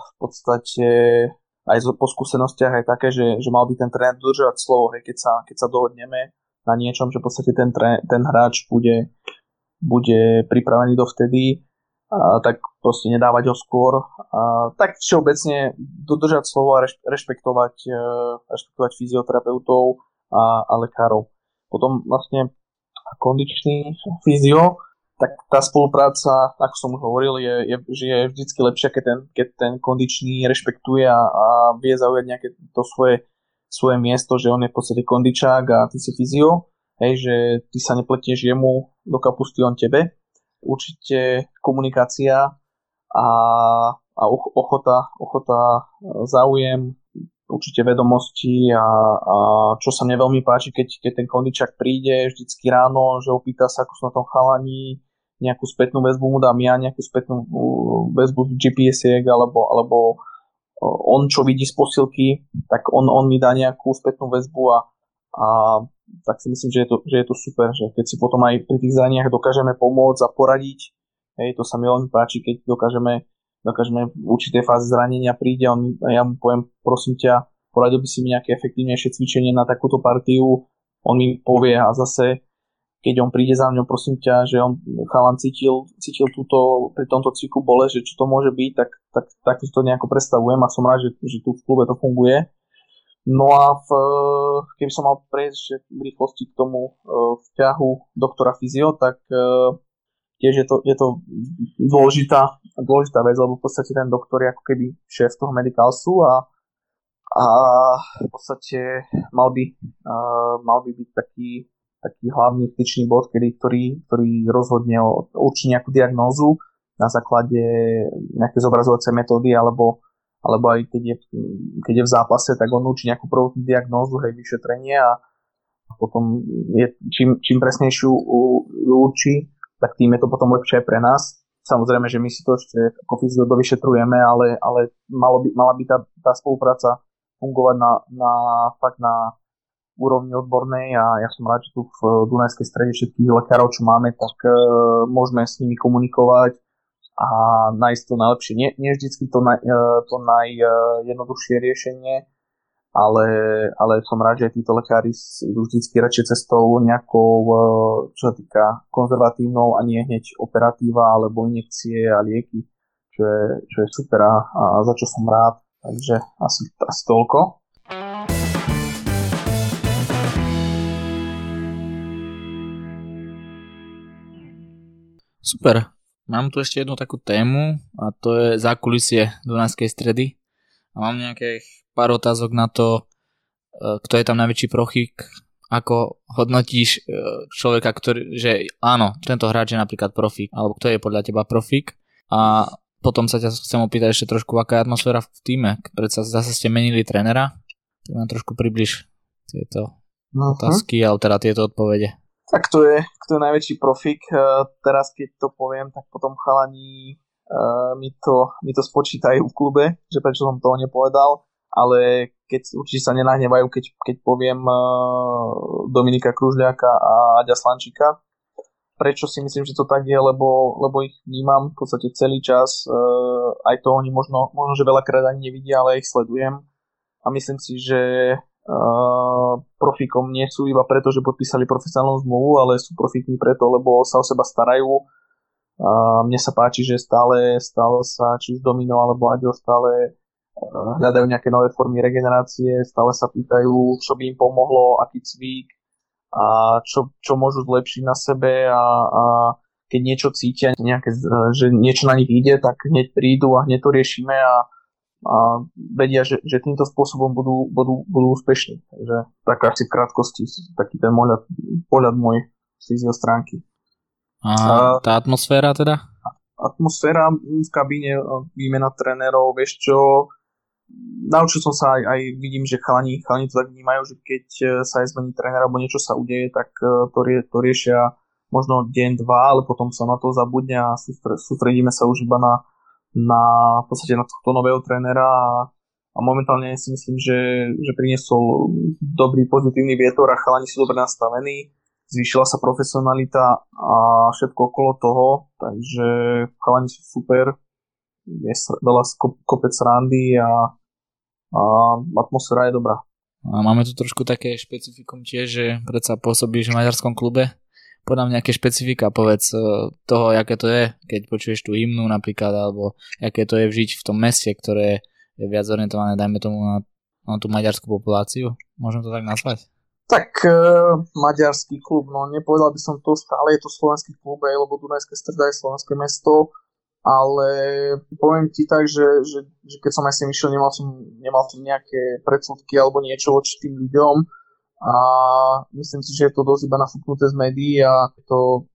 v podstate aj po skúsenostiach aj také, že, že mal by ten tréner dodržovať slovo, hej, keď, sa, keď sa dohodneme na niečom, že v podstate ten, tré, ten hráč bude, bude pripravený dovtedy, a, tak proste nedávať ho skôr. A, tak všeobecne dodržať slovo a rešpektovať, e, rešpektovať fyzioterapeutov a, a lekárov. Potom vlastne kondičný fyzio, tak tá spolupráca, ako som už hovoril, je, je, že je vždycky lepšia, keď ten, keď ten kondičný rešpektuje a, a vie zaujať nejaké to svoje, svoje miesto, že on je v podstate kondičák a ty si fyzio, hej, že ty sa nepletieš jemu do kapusty, on tebe. Určite komunikácia a, a ochota, ochota záujem, určite vedomosti a, a čo sa mne veľmi páči, keď, keď ten kondičak príde vždycky ráno, že opýta sa, ako sú na tom chalani, nejakú spätnú väzbu mu dám ja, nejakú spätnú väzbu z GPS-iek, alebo, alebo on čo vidí z posilky, tak on, on mi dá nejakú spätnú väzbu a, a tak si myslím, že je, to, že je to super, že keď si potom aj pri tých zraniach dokážeme pomôcť a poradiť, hej, to sa mi veľmi páči, keď dokážeme dokážeme v určitej fáze zranenia príde a on ja mu poviem, prosím ťa, poradil by si mi nejaké efektívnejšie cvičenie na takúto partiu, on mi povie a zase keď on príde za mňou, prosím ťa, že on chalan cítil, cítil túto, pri tomto cviku bole, že čo to môže byť, tak, tak, tak to nejako predstavujem a som rád, že, že tu v klube to funguje. No a v, keby som mal prejsť v rýchlosti k tomu e, vzťahu doktora Fyzio, tak e, tiež je to, je to dôležitá, dôležitá vec, lebo v podstate ten doktor je ako keby šéf toho medicalsu a, a v podstate mal by, uh, mal by byť taký, taký hlavný styčný bod, kedy, ktorý, ktorý rozhodne o určí nejakú diagnózu na základe nejaké zobrazovacie metódy alebo, alebo aj keď je, keď je v zápase, tak on určí nejakú prvotnú diagnózu, hej, vyšetrenie a potom je, čím, čím presnejšiu určí, tak tým je to potom lepšie pre nás, samozrejme, že my si to ešte ako fyzio dovyšetrujeme, ale, ale malo by, mala by tá, tá spolupráca fungovať na, na, fakt na úrovni odbornej a ja som rád, že tu v Dunajskej strede všetkých lekárov, čo máme, tak uh, môžeme s nimi komunikovať a nájsť to najlepšie. Nie, nie vždycky to, naj, uh, to najjednoduchšie riešenie, ale, ale som rád, že títo lekári idú vždy radšej cestou nejakou, e, čo sa týka konzervatívnou a nie hneď operatíva alebo injekcie a lieky, čo je, čo je super a, a za čo som rád. Takže asi, asi toľko. Super. Mám tu ešte jednu takú tému a to je zákulisie Dunajskej stredy. A mám nejakých pár otázok na to, e, kto je tam najväčší profík, ako hodnotíš e, človeka, ktorý, že áno, tento hráč je napríklad profík, alebo kto je podľa teba profík a potom sa ťa chcem opýtať ešte trošku, aká je atmosféra v týme, predsa zase ste menili trenera, tak nám trošku približ tieto uh-huh. otázky, alebo teda tieto odpovede. Tak to je, kto je najväčší profík. E, teraz keď to poviem, tak potom chalani mi, to, mi to spočítajú v klube, že prečo som toho nepovedal ale keď určite sa nenahnevajú, keď, keď poviem uh, Dominika Kružľáka a Aďa Slančíka. Prečo si myslím, že to tak je, lebo, lebo ich vnímam v podstate celý čas, aj to oni možno, možno, že veľakrát ani nevidia, ale ich sledujem a myslím si, že profíkom nie sú iba preto, že podpísali profesionálnu zmluvu, ale sú profíkmi preto, lebo sa o seba starajú. Uh, mne sa páči, že stále, stále sa, či už Domino alebo Aďo stále hľadajú nejaké nové formy regenerácie, stále sa pýtajú, čo by im pomohlo, aký cvík a čo, čo môžu zlepšiť na sebe a, a keď niečo cítia, nejaké, že niečo na nich ide, tak hneď prídu a hneď to riešime a, a vedia, že, že týmto spôsobom budú, budú, budú úspešní. Takže tak asi v krátkosti taký ten pohľad, pohľad môj z stránky. A tá atmosféra teda? Atmosféra v kabíne, výmena trénerov, vieš čo, naučil som sa aj, aj vidím, že chalani, chalani to tak vnímajú, že keď e, sa aj zmení tréner alebo niečo sa udeje, tak e, to, rie, to riešia možno deň, dva, ale potom sa na to zabudne a sústredíme sa už iba na, na v podstate na tohto nového trénera a, a momentálne si myslím, že, že priniesol dobrý pozitívny vietor a chalani sú dobre nastavení, zvýšila sa profesionalita a všetko okolo toho, takže chalani sú super, je veľa kopec randy a, a atmosféra je dobrá. A máme tu trošku také špecifikum tiež, že predsa pôsobíš v maďarskom klube. Podám nejaké špecifika, povedz e, toho, aké to je, keď počuješ tú hymnu napríklad, alebo aké to je vžiť v tom meste, ktoré je viac orientované, dajme tomu, na, na tú maďarskú populáciu. Môžem to tak nazvať? Tak e, maďarský klub, no nepovedal by som to, stále je to slovenský klub, aj, lebo Dunajské streda je slovenské mesto ale poviem ti tak, že, že, že keď som aj si myšiel, nemal som, nemal som nejaké predsudky alebo niečo voči tým ľuďom a myslím si, že je to dosť iba nafúknuté z médií a to,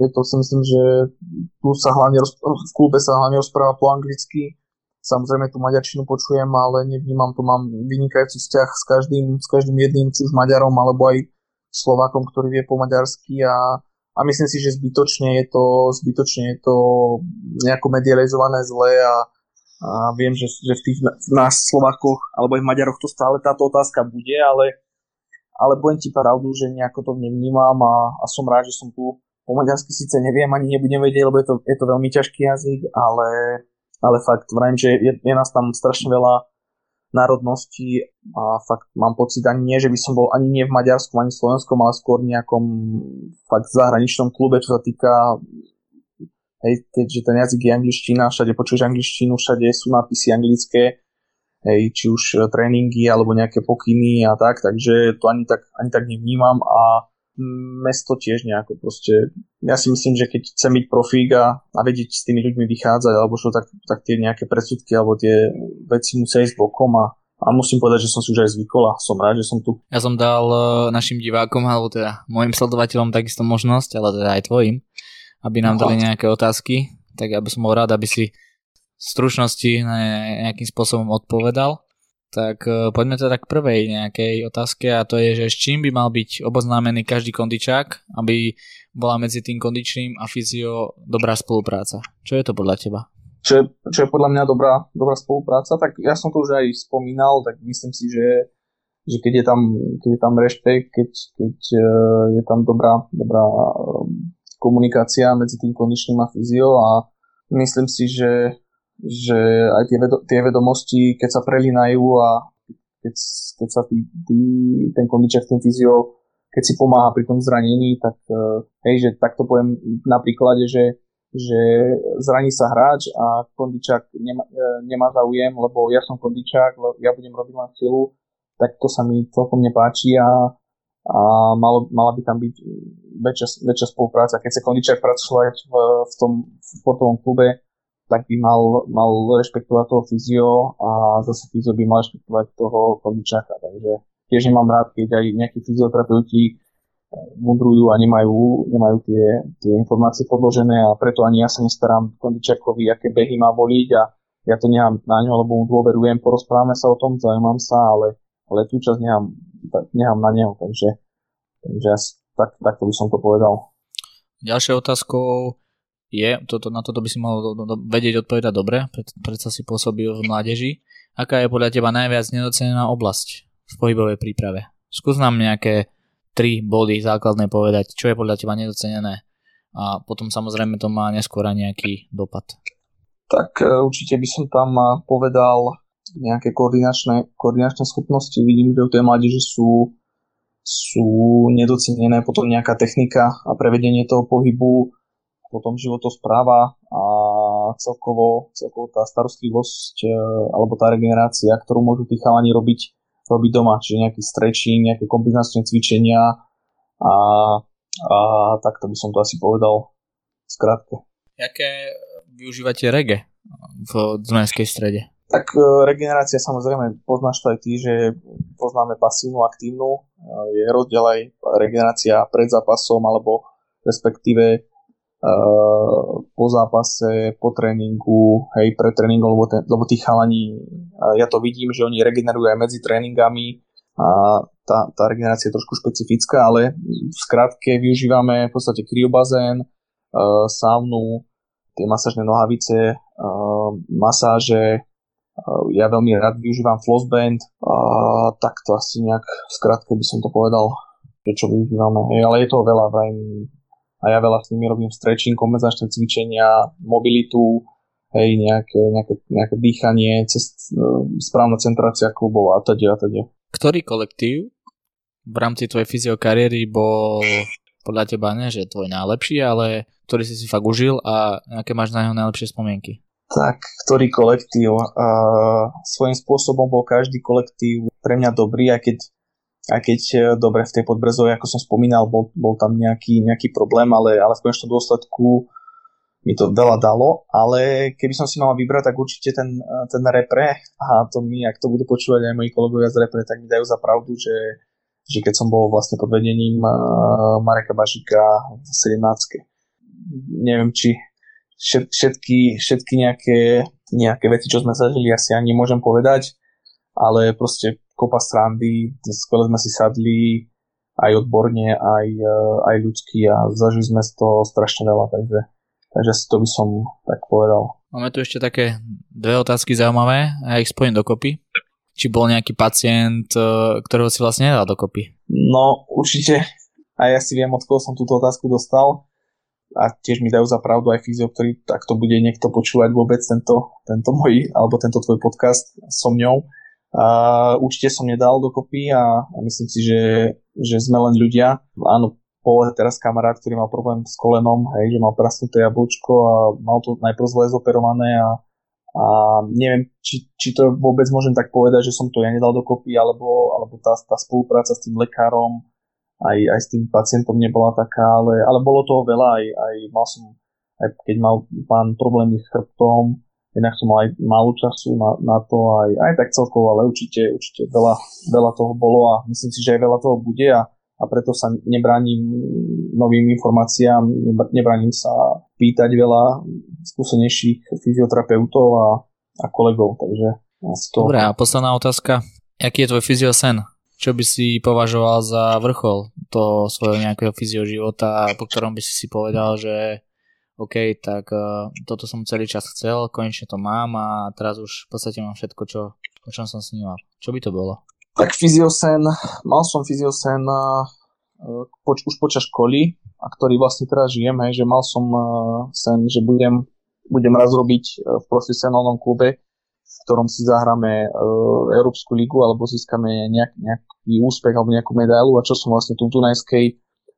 je to si myslím, že tu sa hlavne v klube sa hlavne rozpráva po anglicky. Samozrejme tú maďarčinu počujem, ale nevnímam to, mám vynikajúci vzťah s každým, s každým jedným, či už Maďarom alebo aj Slovákom, ktorý vie po maďarsky a a myslím si, že zbytočne je to, zbytočne je to nejako medializované zle a, a viem, že, že v tých v nás Slovákoch alebo aj v Maďaroch to stále táto otázka bude, ale, ale budem ti pravdu, že nejako to nevnímam a, a som rád, že som tu. Po maďarsky síce neviem, ani nebudem vedieť, lebo je to, je to veľmi ťažký jazyk, ale, ale fakt vrajím, že je, je nás tam strašne veľa národnosti a fakt mám pocit ani nie, že by som bol ani nie v Maďarskom, ani v Slovenskom, ale skôr nejakom fakt zahraničnom klube, čo sa týka hej, keďže ten jazyk je angličtina, všade počuješ angličtinu, všade sú nápisy anglické, hej, či už e, tréningy alebo nejaké pokyny a tak, takže to ani tak, ani tak nevnímam a mesto tiež nejako proste, ja si myslím, že keď chcem byť profík a, a vedieť s tými ľuďmi vychádzať alebo čo, tak, tak tie nejaké predsudky alebo tie veci musia ísť bokom a, a musím povedať, že som si už aj zvykol a som rád, že som tu. Ja som dal uh, našim divákom, alebo teda môjim sledovateľom takisto možnosť, ale teda aj tvojim, aby nám no, dali nejaké otázky, tak ja by som bol rád, aby si stručnosti nejakým spôsobom odpovedal. Tak uh, poďme teda k prvej nejakej otázke a to je, že s čím by mal byť oboznámený každý kondičák, aby bola medzi tým kondičným a fyzio dobrá spolupráca. Čo je to podľa teba? Čo je, čo je podľa mňa dobrá, dobrá spolupráca, tak ja som to už aj spomínal, tak myslím si, že, že keď, je tam, keď je tam rešpekt, keď, keď uh, je tam dobrá, dobrá uh, komunikácia medzi tým kondičným a fyzio a myslím si, že že aj tie, vedo, tie vedomosti, keď sa prelínajú a keď, keď sa tý, tý, ten kondičák, ten fyzio, keď si pomáha pri tom zranení, tak uh, hej, že takto poviem na príklade, že, že zraní sa hráč a kondičák nemá, uh, nemá záujem, lebo ja som kondičák, ja budem robiť len silu, tak to sa mi celkom nepáči a, a malo, mala by tam byť väčšia, väčšia spolupráca. Keď sa kondičák pracovať v, v tom športovom klube, tak by mal, mal rešpektovať toho fyzio a zase fyzio by mal rešpektovať toho kondičáka. Takže tiež nemám rád, keď aj nejakí fyzioterapeuti eh, mudrujú a nemajú, nemajú tie, tie informácie podložené a preto ani ja sa nestarám kondičákovi, aké behy má voliť a ja to nechám na ňo, lebo mu dôverujem, porozprávame sa o tom, zaujímam sa, ale, ale tú časť nechám, nechám na neho, takže, takže tak, takto by som to povedal. Ďalšou otázkou je, toto, na toto by si mohol do, do, vedieť odpovedať dobre, pred, predsa si pôsobil v mládeži. Aká je podľa teba najviac nedocenená oblasť v pohybovej príprave? Skús nám nejaké tri body základné povedať, čo je podľa teba nedocenené a potom samozrejme to má neskôr nejaký dopad. Tak e, určite by som tam e, povedal nejaké koordinačné, koordinačné schopnosti. Vidím, že u tej mládeže sú, sú nedocenené, potom nejaká technika a prevedenie toho pohybu potom životospráva a celkovo, celkovo tá starostlivosť e, alebo tá regenerácia, ktorú môžu tí chalani robiť, robiť doma, čiže nejaký stretching, nejaké kombinačné cvičenia a, a takto by som to asi povedal skrátke. Jaké využívate rege v Dunajskej strede? Tak e, regenerácia samozrejme, poznáš to aj ty, že poznáme pasívnu, aktívnu. E, je rozdiel aj regenerácia pred zápasom alebo respektíve po zápase, po tréningu, hej, pre tréningu, lebo, ten, lebo tí chalani, ja to vidím, že oni regenerujú aj medzi tréningami a tá, tá regenerácia je trošku špecifická, ale v skratke využívame v podstate kryobazén, uh, saunu, tie masážne nohavice, masáže, ja veľmi rád využívam flossband, tak to asi nejak v skratke by som to povedal, prečo využívame, hej, ale je toho veľa, vrajím, a ja veľa s nimi robím stretching, kompenzačné cvičenia, mobilitu, hej, nejaké, nejaké, nejaké dýchanie, cest, uh, správna centrácia klubov a teda a teda. Ktorý kolektív v rámci tvojej fyziokariéry bol podľa teba ne, že tvoj najlepší, ale ktorý si si fakt užil a aké máš na jeho najlepšie spomienky? Tak, ktorý kolektív? Uh, svojím spôsobom bol každý kolektív pre mňa dobrý, aj keď aj keď e, dobre v tej podbrezovej, ako som spomínal, bol, bol tam nejaký, nejaký problém, ale, ale v konečnom dôsledku mi to veľa dalo, ale keby som si mal vybrať, tak určite ten, e, ten repre, a to mi, ak to budú počúvať aj moji kolegovia z repre, tak mi dajú za pravdu, že, že keď som bol vlastne pod vedením e, Mareka Bažika v 17. Neviem, či všetky, všetky nejaké, nejaké veci, čo sme zažili, asi ani môžem povedať, ale proste kopa srandy, skvelé sme si sadli aj odborne, aj, e, aj ľudský a zažili sme z toho strašne veľa, takže, takže si to by som tak povedal. Máme tu ešte také dve otázky zaujímavé a ja ich spojím dokopy. Či bol nejaký pacient, e, ktorého si vlastne nedal dokopy? No, určite. A ja si viem, od koho som túto otázku dostal. A tiež mi dajú za pravdu aj fyzio, ktorý takto bude niekto počúvať vôbec tento, tento môj, alebo tento tvoj podcast so mňou a určite som nedal dokopy a, a myslím si, že, že sme len ľudia. Áno, Pole teraz kamarát, ktorý mal problém s kolenom, hej, že mal prasknuté jablčko a mal to najprv zle zoperované a, a neviem, či, či to vôbec môžem tak povedať, že som to ja nedal dokopy, alebo, alebo tá, tá spolupráca s tým lekárom aj, aj s tým pacientom nebola taká, ale, ale bolo toho veľa, aj, aj mal som, aj keď mal pán problémy s chrbtom, Inak som mal aj málo času na, na to, aj, aj tak celkovo, ale určite, určite veľa, veľa toho bolo a myslím si, že aj veľa toho bude a, a preto sa nebránim novým informáciám, nebránim sa pýtať veľa skúsenejších fyzioterapeutov a, a kolegov, takže Dobre, a posledná otázka. Aký je tvoj fyziosen? Čo by si považoval za vrchol toho svojho nejakého fyzioživota, po ktorom by si si povedal, že OK, tak uh, toto som celý čas chcel, konečne to mám a teraz už v podstate mám všetko, čo, o čom som sníval. Čo by to bolo? Tak fyziosen, mal som fyziosen uh, poč, už počas školy, a ktorý vlastne teraz žijem, hej, že mal som uh, sen, že budem, budem raz robiť uh, v profesionálnom klube, v ktorom si zahráme uh, Európsku ligu alebo získame nejak, nejaký úspech alebo nejakú medailu a čo som vlastne tu v Dunajskej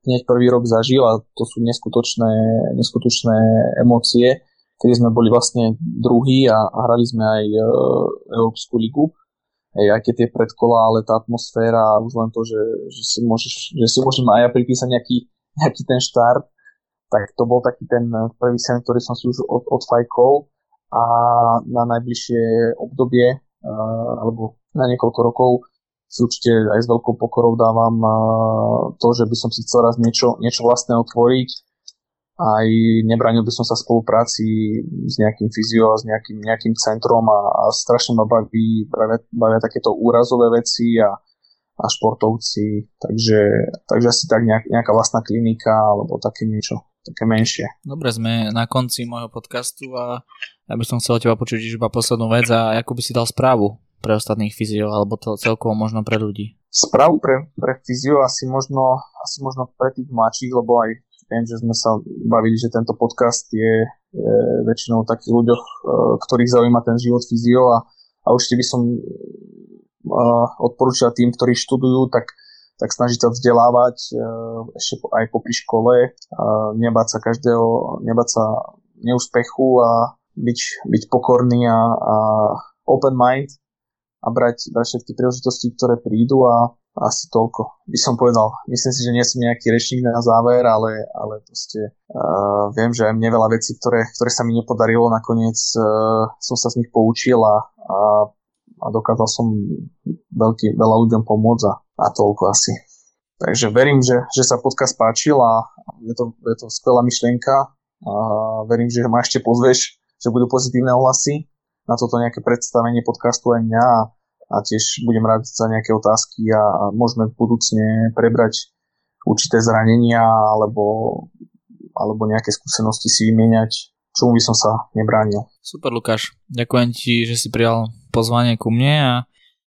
hneď prvý rok zažil a to sú neskutočné, neskutočné emócie, kedy sme boli vlastne druhí a, a hrali sme aj e, Európsku ligu. Hej, aj keď tie predkola, ale tá atmosféra, už len to, že, že, si, môžeš, že si môžem aj ja pripísať nejaký, nejaký ten štart, tak to bol taký ten prvý sen, ktorý som si už od, odfajkol a na najbližšie obdobie, uh, alebo na niekoľko rokov si určite aj s veľkou pokorou dávam to, že by som si chcel raz niečo, niečo vlastné otvoriť. Aj nebranil by som sa spolupráci s nejakým fyzio, s nejakým, nejakým centrom a, a strašne ma baví, bavia, bavia takéto úrazové veci a, a športovci. Takže, takže asi tak nejak, nejaká vlastná klinika alebo také niečo, také menšie. Dobre, sme na konci môjho podcastu a ja by som chcel teba počuť iba poslednú vec a ako by si dal správu pre ostatných fyzio, alebo to celkovo možno pre ľudí? Správu pre, pre fyzio asi možno, asi možno pre tých mladších, lebo aj viem, že sme sa bavili, že tento podcast je, je väčšinou takých ľuďoch, e, ktorých zaujíma ten život fyzio a, a určite by som uh, tým, ktorí študujú, tak, tak snažiť sa vzdelávať uh, ešte aj popri škole, nebáť sa každého, nebáť sa neúspechu a byť, byť pokorný a, a open mind a brať, brať všetky príležitosti, ktoré prídu a asi toľko by som povedal. Myslím si, že nie som nejaký rečník na záver, ale, ale proste uh, viem, že aj mne veľa vecí, ktoré, ktoré sa mi nepodarilo, nakoniec uh, som sa z nich poučil a, a, a dokázal som veľký, veľa ľuďom pomôcť a, a toľko asi. Takže verím, že, že sa podcast páčil a je to, je to skvelá myšlienka a verím, že ma ešte pozveš, že budú pozitívne ohlasy na toto nejaké predstavenie podcastu aj mňa a, a tiež budem rád za nejaké otázky a, a môžeme budúcne prebrať určité zranenia alebo, alebo nejaké skúsenosti si vymieňať, čomu by som sa nebránil. Super Lukáš, ďakujem ti, že si prijal pozvanie ku mne a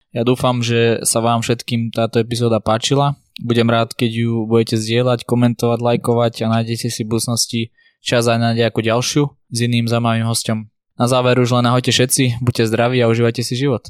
ja dúfam, že sa vám všetkým táto epizóda páčila. Budem rád, keď ju budete zdieľať, komentovať, lajkovať a nájdete si v budúcnosti čas aj na nejakú ďalšiu s iným zaujímavým hostom. Na záver už len ahojte všetci, buďte zdraví a užívajte si život.